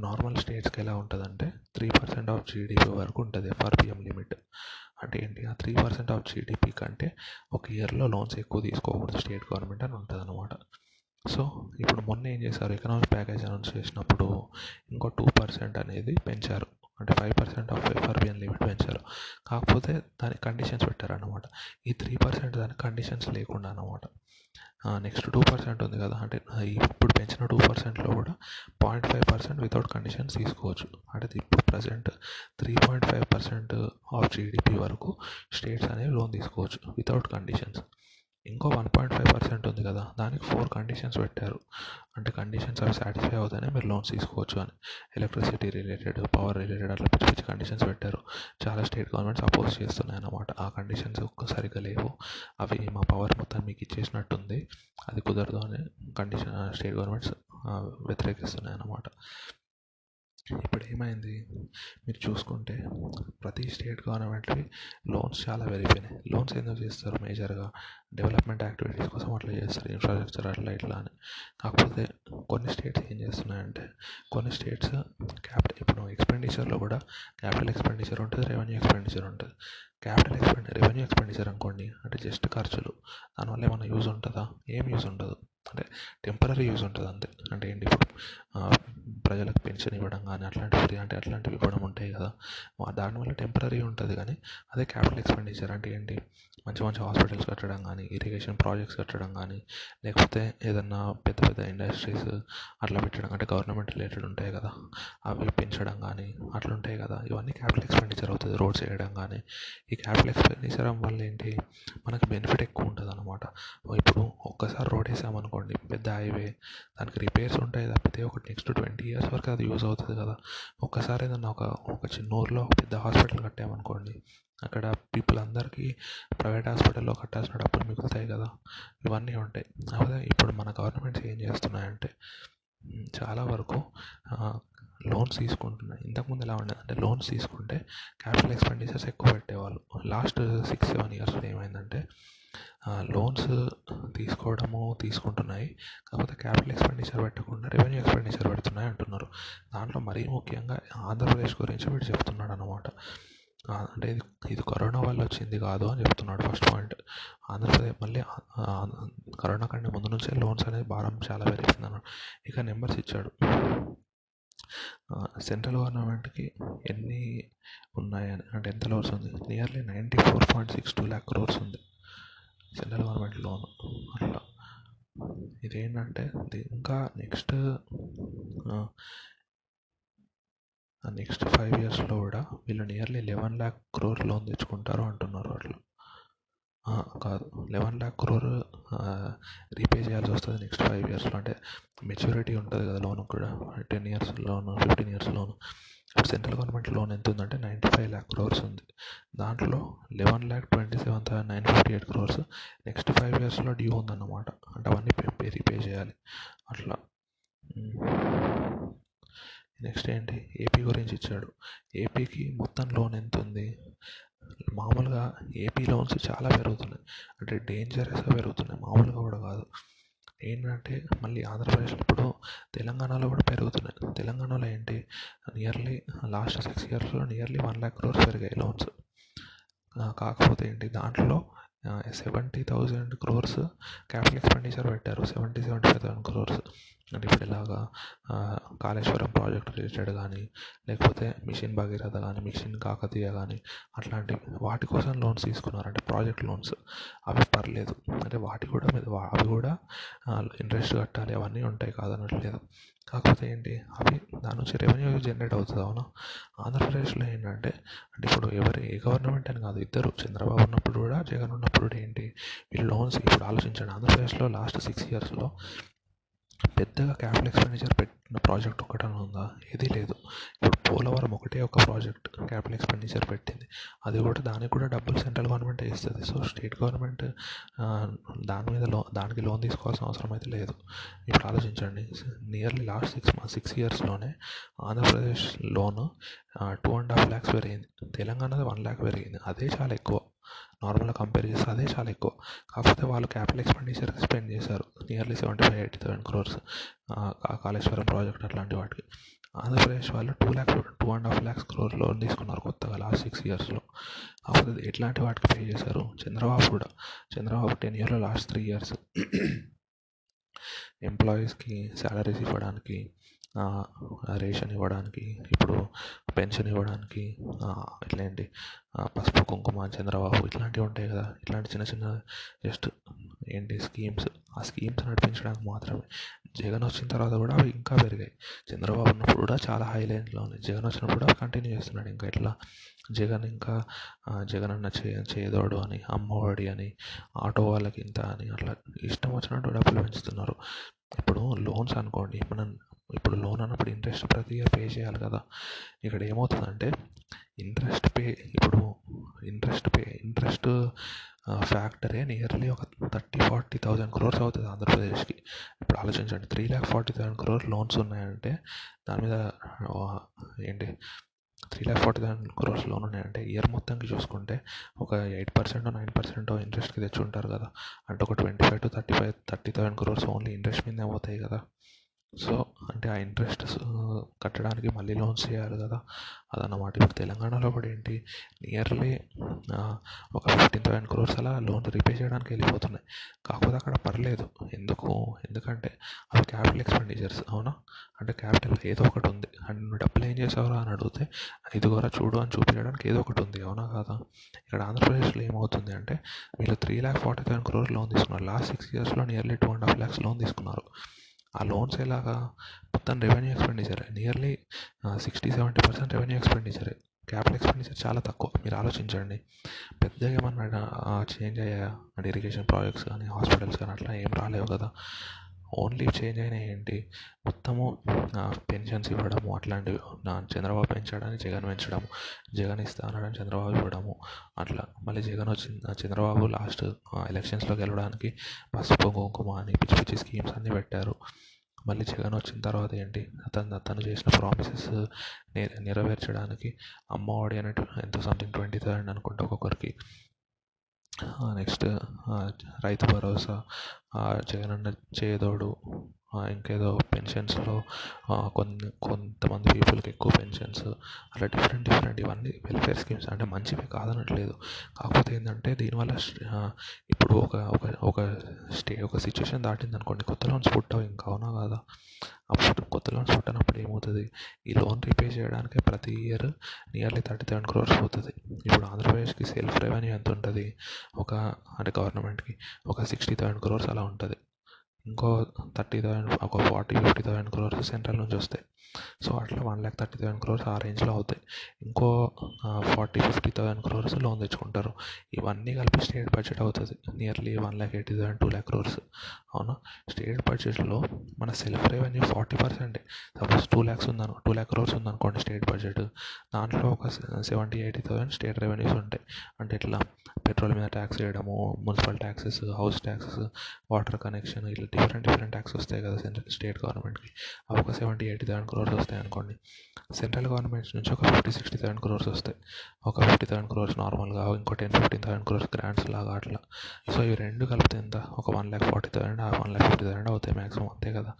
నార్మల్ స్టేట్స్కి ఎలా ఉంటుంది అంటే త్రీ పర్సెంట్ ఆఫ్ జీడిపి వరకు ఉంటుంది ఎఫ్ఆర్పిఎం లిమిట్. అంటే ఏంటి ఆ త్రీ పర్సెంట్ ఆఫ్ జీడిపి కంటే ఒక ఇయర్లో లోన్స్ ఎక్కువ తీసుకోకూడదు స్టేట్ గవర్నమెంట్ అని ఉంటుంది అనమాట సో ఇప్పుడు మొన్న ఏం చేశారు? ఎకనామిక్ ప్యాకేజ్ అనౌన్స్ చేసినప్పుడు ఇంకో టూ పర్సెంట్ అనేది పెంచారు. అంటే five percent of FRBM limit పెంచారు. కాకపోతే దానికి కండిషన్స్ పెట్టారన్నమాట. ఈ త్రీ పర్సెంట్ దానికి కండిషన్స్ లేకుండా అనమాట నెక్స్ట్ టూ పర్సెంట్ ఉంది కదా. అంటే ఇప్పుడు పెంచిన టూ పర్సెంట్లో కూడా point five percent without conditions తీసుకోవచ్చు. అంటే ఇప్పుడు present three point five percent of GDP వరకు స్టేట్స్ అనేవి లోన్ తీసుకోవచ్చు వితౌట్ కండిషన్స్ ఇంకో వన్ పాయింట్ ఫైవ్ పర్సెంట్ ఉంది కదా దానికి ఫోర్ కండిషన్స్ పెట్టారు. అంటే కండిషన్స్ అవి సాటిస్ఫై అవుతానే మీరు లోన్స్ తీసుకోవచ్చు అని. ఎలక్ట్రిసిటీ రిలేటెడ్ పవర్ రిలేటెడ్ అట్లా పిచ్చి పిచ్చి కండిషన్స్ పెట్టారు. చాలా స్టేట్ గవర్నమెంట్స్ అపోజ్ చేస్తున్నాయి అన్నమాట. ఆ కండిషన్స్ సరిగ్గా లేవు. అవి మా పవర్ మొత్తం మీకు ఇచ్చేసినట్టుంది. అది కుదరదు అని కండిషన్ స్టేట్ గవర్నమెంట్స్ వ్యతిరేకిస్తున్నాయి అన్నమాట. ఇప్పుడు ఏమైంది మీరు చూసుకుంటే ప్రతి స్టేట్ గవర్నమెంట్వి లోన్స్ చాలా పెరిగిపోయినాయి. లోన్స్ ఎందుకు చేస్తారు? మేజర్గా డెవలప్మెంట్ యాక్టివిటీస్ కోసం అట్లా చేస్తారు. ఇన్ఫ్రాస్ట్రక్చర్ అట్లా ఇట్లా అని. కాకపోతే కొన్ని స్టేట్స్ ఏం చేస్తున్నాయంటే కొన్ని స్టేట్స్ క్యాపిటల్ ఇప్పుడు ఎక్స్పెండిచర్లో కూడా క్యాపిటల్ ఎక్స్పెండిచర్ ఉంటుంది రెవెన్యూ ఎక్స్పెండిచర్ ఉంటుంది. క్యాపిటల్ ఎక్స్పెండి రెవెన్యూ ఎక్స్పెండిచర్ అనుకోండి అంటే జస్ట్ ఖర్చులు దానివల్ల ఏమైనా యూజ్ ఉంటుందా? ఏం యూజ్ ఉండదు. అంటే టెంపరీ యూజ్ ఉంటుంది అంతే. అంటే ఏంటి ఇప్పుడు ప్రజలకు పెన్షన్ ఇవ్వడం కానీ అట్లాంటివి ఫ్రీ అంటే అట్లాంటివి ఇవ్వడం ఉంటాయి కదా. దానివల్ల టెంపరీ ఉంటుంది కానీ అదే క్యాపిటల్ ఎక్స్పెండిచర్ అంటే ఏంటి? మంచి మంచి హాస్పిటల్స్ కట్టడం కానీ ఇరిగేషన్ ప్రాజెక్ట్స్ కట్టడం కానీ లేకపోతే ఏదన్నా పెద్ద పెద్ద ఇండస్ట్రీస్ అట్లా పెట్టడం అంటే గవర్నమెంట్ రిలేటెడ్ ఉంటాయి కదా. అవి పెంచడం కానీ అట్లా ఉంటాయి కదా. ఇవన్నీ క్యాపిటల్ ఎక్స్పెండిచర్ అవుతుంది రోడ్స్ వేయడం కానీ ఈ క్యాపిటల్ ఎక్స్పెండిచర్ వల్ల ఏంటి? మనకి బెనిఫిట్ ఎక్కువ ఉంటుంది అనమాట ఇప్పుడు ఒక్కసారి రోడ్ అనుకోండి పెద్ద హైవే దానికి రిపేర్స్ ఉంటాయి తప్పితే ఒక నెక్స్ట్ ట్వంటీ ఇయర్స్ వరకు అది యూజ్ అవుతుంది కదా. ఒక్కసారి ఏదన్నా ఒక ఒక చిన్న ఊర్లో పెద్ద హాస్పిటల్ కట్టామనుకోండి అక్కడ పీపుల్ అందరికీ ప్రైవేట్ హాస్పిటల్లో కట్టాల్సిన డబ్బులు మిగులుతాయి కదా. ఇవన్నీ ఉంటాయి. అదే ఇప్పుడు మన గవర్నమెంట్స్ ఏం చేస్తున్నాయంటే చాలా వరకు లోన్స్ తీసుకుంటున్నాయి ఇంతకుముందు ఎలా ఉండేది అంటే లోన్స్ తీసుకుంటే క్యాపిటల్ ఎక్స్పెండిచర్స్ ఎక్కువ పెట్టేవాళ్ళు. లాస్ట్ సిక్స్ సెవెన్ ఇయర్స్లో ఏమైందంటే లోన్స్ తీసుకోవడము తీసుకుంటున్నాయి. కాకపోతే క్యాపిటల్ ఎక్స్పెండిచర్ పెట్టకుండా రెవెన్యూ ఎక్స్పెండిచర్ పెడుతున్నాయి అంటున్నారు. దాంట్లో మరీ ముఖ్యంగా ఆంధ్రప్రదేశ్ గురించి వీడు చెప్తున్నాడు అనమాట అంటే ఇది ఇది కరోనా వల్ల వచ్చింది కాదు అని చెప్తున్నాడు ఫస్ట్ పాయింట్. ఆంధ్రప్రదేశ్ మళ్ళీ కరోనా కంటే ముందు నుంచే లోన్స్ అనేది భారం చాలా పెరిగింది అన్నాడు ఇక నెంబర్స్ ఇచ్చాడు. సెంట్రల్ గవర్నమెంట్కి ఎన్ని ఉన్నాయని అంటే ఎంత లోన్స్ ఉంది? Nearly ninety four point six two lakh crores ఉంది. Central government loan. అట్లా. ఇదేంటంటే ఇంకా నెక్స్ట్ నెక్స్ట్ ఫైవ్ ఇయర్స్లో కూడా వీళ్ళు nearly eleven lakh crore loan తెచ్చుకుంటారు అంటున్నారు అట్లా కాదు. లెవెన్ ల్యాక్ క్రోర్ రీపే చేయాల్సి వస్తుంది నెక్స్ట్ ఫైవ్ ఇయర్స్లో అంటే మెచ్యూరిటీ ఉంటుంది కదా లోన్ కూడా. Ten years loan fifteen years loan. ఇప్పుడు సెంట్రల్ గవర్నమెంట్ లోన్ ఎంత ఉందంటే నైంటీ ఫైవ్ ల్యాక్ క్రోర్స్ ఉంది. దాంట్లో eleven lakh twenty seven thousand nine fifty eight crores next five ఇయర్స్లో డ్యూ ఉందన్నమాట. అంటే అవన్నీ పే రీపే చేయాలి. అట్లా. నెక్స్ట్ ఏంటి? ఏపీ గురించి ఇచ్చాడు. ఏపీకి మొత్తం లోన్ ఎంత ఉంది మామూలుగా ఏపీ లోన్స్ చాలా పెరుగుతున్నాయి. అంటే డేంజరస్గా పెరుగుతున్నాయి. మామూలుగా కూడా కాదు. ఏంటంటే మళ్ళీ ఆంధ్రప్రదేశ్లో ఇప్పుడు తెలంగాణలో కూడా పెరుగుతున్నాయి. తెలంగాణలో ఏంటి? నియర్లీ లాస్ట్ సిక్స్ ఇయర్స్లో నియర్లీ వన్ ల్యాక్ క్రోర్స్ పెరిగాయి లోన్స్ కాకపోతే ఏంటి? దాంట్లో seventy thousand crores capital expenditure పెట్టారు. Seventy seventy five thousand crores అంటే ఇప్పుడు ఇలాగా కాళేశ్వరం ప్రాజెక్ట్ రిలేటెడ్ కానీ లేకపోతే మిషన్ భగీరథ కానీ మిషన్ కాకతీయ కానీ అట్లాంటి వాటి కోసం లోన్స్ తీసుకున్నారు. అంటే ప్రాజెక్ట్ లోన్స్ అవి పర్లేదు. అంటే వాటి కూడా అవి కూడా ఇంట్రెస్ట్ కట్టాలి. అవన్నీ ఉంటాయి కాదనట్లేదు. కాకపోతే ఏంటి అవి దాని నుంచి రెవెన్యూ జనరేట్ అవుతుంది. అవునా? ఆంధ్రప్రదేశ్లో ఏంటంటే అంటే ఇప్పుడు ఎవరు ఏ గవర్నమెంట్ అని కాదు ఇద్దరు. చంద్రబాబు ఉన్నప్పుడు కూడా జగన్ ఉన్నప్పుడు కూడా ఏంటి వీళ్ళు లోన్స్ ఇప్పుడు ఆలోచించండి. ఆంధ్రప్రదేశ్లో లాస్ట్ సిక్స్ ఇయర్స్లో పెద్దగా క్యాపిటల్ ఎక్స్పెండిచర్ పెట్టిన ప్రాజెక్ట్ ఒకటనే ఉందా? ఏదీ లేదు. ఇప్పుడు పోలవరం ఒకటే ఒక ప్రాజెక్ట్ క్యాపిటల్ ఎక్స్పెండిచర్ పెట్టింది. అది కూడా దానికి కూడా డబ్బులు సెంట్రల్ గవర్నమెంట్ ఇస్తుంది. సో స్టేట్ గవర్నమెంట్ దాని మీద లో దానికి లోన్ తీసుకోవాల్సిన అవసరం అయితే లేదు. ఇప్పుడు ఆలోచించండి. Nearly last six months six ఇయర్స్లోనే Andhra Pradesh loan two and half lakhs పెరిగింది. తెలంగాణది వన్ ల్యాక్ పెరిగింది. అదే చాలా ఎక్కువ. నార్మల్గా కంపేర్ చేస్తే అదే చాలా ఎక్కువ. కాకపోతే వాళ్ళు క్యాపిటల్ ఎక్స్పెండిచర్ స్పెండ్ చేశారు. Nearly seventy five eighty thousand crores Kaleshwaram project అట్లాంటి వాటికి. ఆంధ్రప్రదేశ్ వాళ్ళు two lakhs two and half lakhs crore loan తీసుకున్నారు కొత్తగా లాస్ట్ సిక్స్ ఇయర్స్లో. కాకపోతే ఎట్లాంటి వాటికి పే చేశారు? చంద్రబాబు కూడా. చంద్రబాబు టెన్ ఇయర్లో లాస్ట్ త్రీ ఇయర్స్. [CLEARS THROAT] ఎంప్లాయీస్కి శాలరీస్ ఇవ్వడానికి రేషన్ ఇవ్వడానికి ఇప్పుడు పెన్షన్ ఇవ్వడానికి ఇట్లా ఏంటి పసుపు కుంకుమ చంద్రబాబు ఇట్లాంటివి ఉంటాయి కదా. ఇట్లాంటి చిన్న చిన్న జస్ట్ ఏంటి స్కీమ్స్ ఆ స్కీమ్స్ నడిపించడానికి మాత్రమే. జగన్ వచ్చిన తర్వాత కూడా అవి ఇంకా పెరిగాయి. చంద్రబాబు ఉన్నప్పుడు కూడా చాలా హై ఉన్నాయి. జగన్ వచ్చినప్పుడు కూడా కంటిన్యూ చేస్తున్నాడు. ఇంకా ఇట్లా జగన్ ఇంకా జగన్ అన్న చే చేదోడు అని అమ్మఒడి అని ఆటో వాళ్ళకి ఇంత అని అట్లా ఇష్టం వచ్చినట్టు డబ్బులు పెంచుతున్నారు. ఇప్పుడు లోన్స్ అనుకోండి మనం ఇప్పుడు లోన్ అన్నప్పుడు ఇంట్రెస్ట్ ప్రతి ఇయర్ పే చేయాలి కదా. ఇక్కడ ఏమవుతుందంటే ఇంట్రెస్ట్ పే ఇప్పుడు ఇంట్రెస్ట్ పే ఇంట్రెస్ట్ ఫ్యాక్టరే నియర్లీ ఒక థర్టీ ఫార్టీ థౌజండ్ క్రోర్స్ అవుతుంది ఆంధ్రప్రదేశ్కి. ఇప్పుడు ఆలోచించండి three lakh forty thousand crore loans ఉన్నాయంటే దాని మీద ఏంటి three lakh forty thousand crores loan ఉన్నాయంటే ఇయర్ మొత్తంకి చూసుకుంటే ఒక ఎయిట్ పర్సెంట్ నైన్ పర్సెంట్ ఇంట్రెస్ట్కి తెచ్చి ఉంటారు కదా. అంటే ఒక twenty five to thirty five thirty thousand crores only interest మీదే పోతాయి కదా. సో అంటే ఆ ఇంట్రెస్ట్ కట్టడానికి మళ్ళీ లోన్స్ చేయాలి కదా. అదన్నమాట. ఇప్పుడు తెలంగాణలో కూడా ఏంటి నియర్లీ ఒక ఫిఫ్టీన్ థౌసండ్ క్రోర్స్ అలా లోన్ రీపే చేయడానికి వెళ్ళిపోతున్నాయి. కాకపోతే అక్కడ పర్లేదు. ఎందుకు? ఎందుకంటే అవి క్యాపిటల్ ఎక్స్పెండిచర్స్ అవునా? అంటే క్యాపిటల్ ఏదో ఒకటి ఉంది. అండ్ నువ్వు డబ్బులు ఏం చేసావురా అని అడిగితే ఇదిగోరా చూడు అని చూపించడానికి ఏదో ఒకటి ఉంది అవునా కాదా? ఇక్కడ ఆంధ్రప్రదేశ్లో ఏమవుతుంది అంటే వీళ్ళు three lakh forty thousand crores loan తీసుకున్నారు. లాస్ట్ సిక్స్ ఇయర్స్లో nearly two and half lakhs loan తీసుకున్నారు. ఆ లోన్స్ ఎలాగా? మొత్తం revenue expenditure nearly sixty seventy percent revenue ఎక్స్పెండిచరే capital expenditure చాలా తక్కువ. మీరు ఆలోచించండి. పెద్దగా ఏమన్నా చేంజ్ అయ్యాయా? అంటే ఇరిగేషన్ ప్రాజెక్ట్స్ కానీ హాస్పిటల్స్ కానీ అట్లా ఏం రాలేవు కదా. ఓన్లీ చేంజ్ అయినవి ఏంటి? మొత్తము పెన్షన్స్ ఇవ్వడము అట్లాంటివి చంద్రబాబు పెంచడాన్ని జగన్ పెంచడం జగన్ ఇస్తా అనడం చంద్రబాబు ఇవ్వడము అట్లా. మళ్ళీ జగన్ వచ్చిన చంద్రబాబు లాస్ట్ ఎలక్షన్స్లో గెలవడానికి పసుపు కుంకుమ అని పిచ్చి పిచ్చి స్కీమ్స్ అన్నీ పెట్టారు. మళ్ళీ జగన్ వచ్చిన తర్వాత ఏంటి? అతను తను చేసిన ప్రామిసెస్ నెరవేర్చడానికి అమ్మఒడి అనేటు ఎంతో సంథింగ్ ట్వంటీ థౌసండ్ అనుకుంటా ఒక్కొక్కరికి. నెక్స్ట్ రైతు భరోసా జగనన్న చేదోడు ఇంకేదో పెన్షన్స్లో కొన్ని కొంతమంది పీపుల్కి ఎక్కువ పెన్షన్స్ అలా డిఫరెంట్ డిఫరెంట్ ఇవన్నీ వెల్ఫేర్ స్కీమ్స్ అంటే మంచివే కాదనట్లేదు. కాకపోతే ఏంటంటే దీనివల్ల ఇప్పుడు ఒక ఒక ఒక స్టే ఒక సిచ్యువేషన్ దాటింది అనుకోండి కొత్త లోన్స్ పుట్టవు ఇంకా అవునా కాదా? అప్పుడు కొత్త లోన్స్ పుట్టినప్పుడు ఏమవుతుంది? ఈ లోన్ రీపే చేయడానికే ప్రతి year nearly thirty seven crores అవుతుంది ఇప్పుడు ఆంధ్రప్రదేశ్కి సెల్ఫ్ రెవెన్యూ ఎంత ఉంటుంది ఒక అంటే గవర్నమెంట్కి ఒక సిక్స్టీ థౌసండ్ క్రోర్స్ అలా ఉంటుంది. ఇంకో థర్టీ థౌసండ్ ఒక forty fifty thousand crores central నుంచి వస్తాయి. సో అట్లా one lakh thirty thousand crores ఆ రేంజ్లో అవుతాయి. ఇంకో forty fifty thousand crores loan తెచ్చుకుంటారు. ఇవన్నీ కలిపి స్టేట్ బడ్జెట్ అవుతుంది. Nearly one lakh eighty thousand two lakh crores అవునా? స్టేట్ బడ్జెట్లో మన సెల్ఫ్ రెవెన్యూ ఫార్టీ పర్సెంటే సపోజ్ టూ ల్యాక్స్ ఉందను టూ ల్యాక్ క్రోర్స్ ఉందనుకోండి స్టేట్ బడ్జెట్ దాంట్లో ఒక seventy eighty thousand state revenues ఉంటాయి. అంటే ఇట్లా పెట్రోల్ మీద ట్యాక్స్ వేయడము municipal taxes house taxes water connection ఇట్లా డిఫరెంట్ డిఫరెంట్ ట్యాక్స్ వస్తాయి కదా సెంట్రల్ స్టేట్ గవర్నమెంట్కి అవి ఒక సెవెంటీ ఎయిటీ థౌసండ్ క్రోర్స్ వస్తాయి అనుకోండి. సెంట్రల్ గవర్నమెంట్ నుంచి ఒక ఫిఫ్టీ సిక్స్టీ థౌసండ్ క్రోర్స్ వస్తాయి. ఒక ఫిఫ్టీ థౌసండ్ క్రోర్స్ నార్మల్గా ఇంకో ten fifteen thousand crores grants లాగా అట్లా. సో ఇవి రెండు కలిపితే ఎంత? ఒక one lakh forty thousand one lakh fifty thousand అవుతాయి మ్యాక్సిమం అంతే కదా.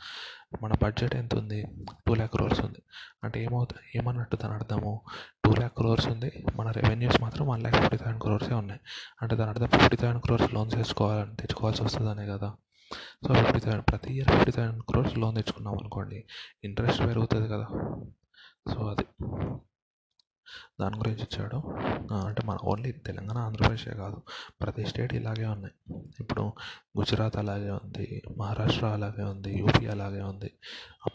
మన బడ్జెట్ ఎంత ఉంది? టూ ల్యాక్ క్రోర్స్ ఉంది. అంటే ఏమవుతుంది ఏమన్నట్టు దాని అర్థము? టూ ల్యాక్ క్రోర్స్ ఉంది. మన రెవెన్యూస్ మాత్రం వన్ ల్యాక్ ఫిఫ్టీ థౌసండ్ క్రోర్సే ఉన్నాయి. అంటే దాని అర్థం ఫిఫ్టీ థౌసండ్ క్రోర్స్ లోన్స్ తెచ్చుకోవాలని తెచ్చుకోవాల్సి వస్తుందనే కదా. సో ఫిఫ్టీ థౌసండ్ ప్రతి year fifty thousand crores loan తెచ్చుకున్నాం అనుకోండి ఇంట్రెస్ట్ పెరుగుతుంది కదా. సో అది దాని గురించి ఇచ్చాడు. అంటే మన ఓన్లీ తెలంగాణ ఆంధ్రప్రదేశే కాదు ప్రతి స్టేట్ ఇలాగే ఉన్నాయి. ఇప్పుడు గుజరాత్ అలాగే ఉంది మహారాష్ట్ర అలాగే ఉంది యూపీ అలాగే ఉంది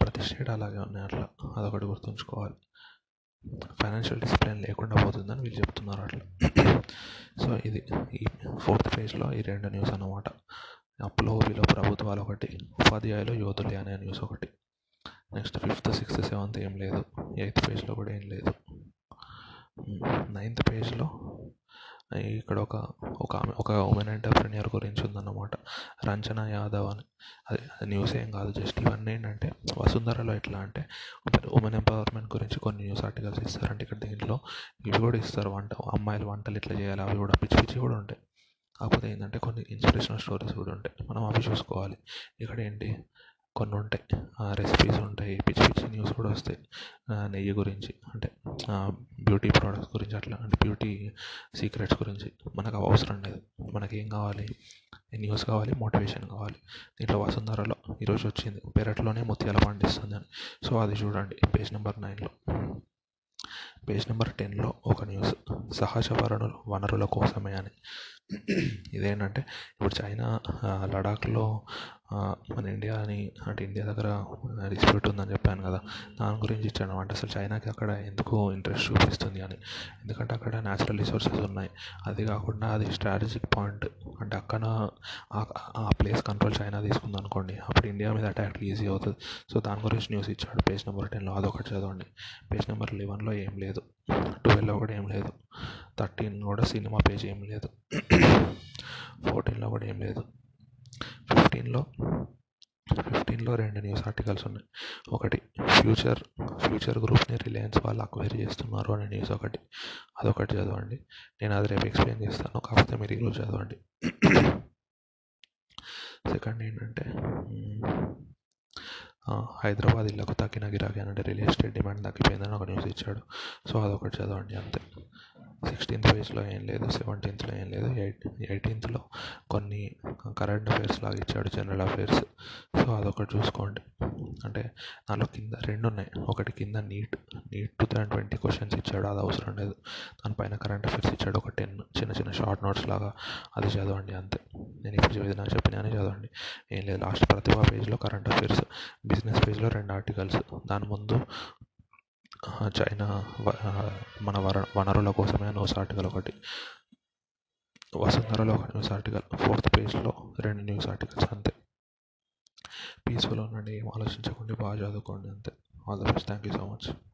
ప్రతి స్టేట్ అలాగే ఉన్నాయి అట్లా. అదొకటి గుర్తుంచుకోవాలి. ఫైనాన్షియల్ డిసిప్లిన్ లేకుండా పోతుందని వీళ్ళు చెప్తున్నారు అట్లా. సో ఇది ఈ ఫోర్త్ పేజ్లో ఈ రెండు న్యూస్ అన్నమాట. అప్పులో ప్రభుత్వాలు ఒకటి ఉపాధ్యాయులు యోధులే అనే న్యూస్ ఒకటి. నెక్స్ట్ ఫిఫ్త్ సిక్స్త్ సెవెంత్ ఏం లేదు. ఎయిత్ పేజ్లో కూడా ఏం లేదు. నైన్త్ పేజ్లో ఇక్కడ ఒక ఒక ఆమె ఒక ఉమెన్ ఎంటర్ప్రెన్యూర్ గురించి ఉందన్నమాట. రంజన యాదవ్ అని. అది న్యూస్ ఏం కాదు జస్ట్ ఇవన్నీ ఏంటంటే వసుంధరలో ఎట్లా అంటే ఉమెన్ ఎంపవర్మెంట్ గురించి కొన్ని న్యూస్ ఆర్టికల్స్ ఇస్తారంటే ఇక్కడ దీంట్లో ఇవి కూడా ఇస్తారు వంట అమ్మాయిలు వంటలు ఇట్లా చేయాలి అవి కూడా పిచ్చి పిచ్చి కూడా ఉంటాయి. కాకపోతే ఏంటంటే కొన్ని ఇన్స్పిరేషనల్ స్టోరీస్ కూడా ఉంటాయి. మనం అవి చూసుకోవాలి. ఇక్కడ ఏంటి? కొన్ని ఉంటాయి. రెసిపీస్ ఉంటాయి. పిచ్చి పిచ్చి న్యూస్ కూడా వస్తాయి. నెయ్యి గురించి అంటే బ్యూటీ ప్రోడక్ట్స్ గురించి అట్లా అంటే బ్యూటీ సీక్రెట్స్ గురించి మనకు అవసరం లేదు. మనకి ఏం కావాలి? న్యూస్ కావాలి మోటివేషన్ కావాలి. దీంట్లో వసుంధరలో ఈరోజు వచ్చింది. పెరట్లోనే ముత్యాల పండిస్తుంది అని సో అది చూడండి. పేజ్ నెంబర్ నైన్లో. పేజ్ నెంబర్ టెన్లో ఒక న్యూస్. సహజ వనరులు వనరుల కోసమే అని. ఇదేంటంటే ఇప్పుడు చైనా లడాఖ్లో మన ఇండియాని అంటే ఇండియా దగ్గర డిస్ప్యూట్ ఉందని చెప్పాను కదా. దాని గురించి ఇచ్చాడు అంటే అసలు చైనాకి అక్కడ ఎందుకు ఇంట్రెస్ట్ చూపిస్తుంది అని. ఎందుకంటే అక్కడ న్యాచురల్ రిసోర్సెస్ ఉన్నాయి. అది కాకుండా అది స్ట్రాటజిక్ పాయింట్ అంటే అక్కడ ఆ ప్లేస్ కంట్రోల్ చైనా తీసుకుంది అనుకోండి అప్పుడు ఇండియా మీద అటాక్ ఈజీ అవుతుంది. సో దాని గురించి న్యూస్ ఇచ్చాడు. పేజ్ నెంబర్ టెన్లో అదొకటి చదవండి. పేజ్ నెంబర్ లెవెన్లో ఏం లేదు. ట్వెల్వ్లో కూడా ఏం లేదు. థర్టీన్ కూడా సినిమా పేజ్ ఏం లేదు. ఫోర్టీన్లో కూడా ఏం లేదు. ఫిఫ్టీన్లో ఫిఫ్టీన్లో రెండు న్యూస్ ఆర్టికల్స్ ఉన్నాయి. ఒకటి ఫ్యూచర్ ఫ్యూచర్ గ్రూప్ని రిలయన్స్ వాళ్ళు అక్వైర్ చేస్తున్నారు అనే న్యూస్ ఒకటి. అదొకటి చదవండి. నేను అది రేపు ఎక్స్ప్లెయిన్ చేస్తాను. కాకపోతే మీరు ఈరోజు చదవండి. సెకండ్ ఏంటంటే హైదరాబాద్ ఇళ్ళకు తగ్గిన గిరాకీ అంటే రియల్ ఎస్టేట్ డిమాండ్ తగ్గిపోయిందని ఒక న్యూస్ ఇచ్చాడు. సో అదొకటి చదవండి అంతే. సిక్స్టీన్త్ పేజ్లో ఏం లేదు సెవెంటీన్త్లో ఏం లేదు. ఎయిట్ ఎయిటీన్త్లో కొన్ని కరెంట్ అఫైర్స్ లాగా ఇచ్చాడు జనరల్ అఫైర్స్. సో అదొకటి చూసుకోండి. అంటే దానిలో కింద రెండు ఉన్నాయి. ఒకటి కింద NEET NEET two thousand twenty questions ఇచ్చాడు అది అవసరం లేదు. దానిపైన కరెంట్ అఫైర్స్ ఇచ్చాడు ఒక టెన్ చిన్న చిన్న షార్ట్ నోట్స్ లాగా. అది చదవండి అంతే. నేను ఇప్పుడు చెప్పేది చెప్పినానే చెప్పిన చదవండి. ఏం లేదు లాస్ట్ ప్రతిభా పేజ్లో కరెంట్ అఫైర్స్ బిజినెస్ పేజ్లో రెండు ఆర్టికల్స్. దాని ముందు చైనా మన వర వనరుల కోసమే న్యూస్ ఆర్టికల్ ఒకటి. వసుంధరలో ఒక న్యూస్ ఆర్టికల్ ఫోర్త్ పేజ్లో రెండు న్యూస్ ఆర్టికల్స్ అంతే. పీస్ఫుల్ ఉండండి ఏం ఆలోచించకుండా బాగా చదువుకోండి అంతే. All the best thank you so much.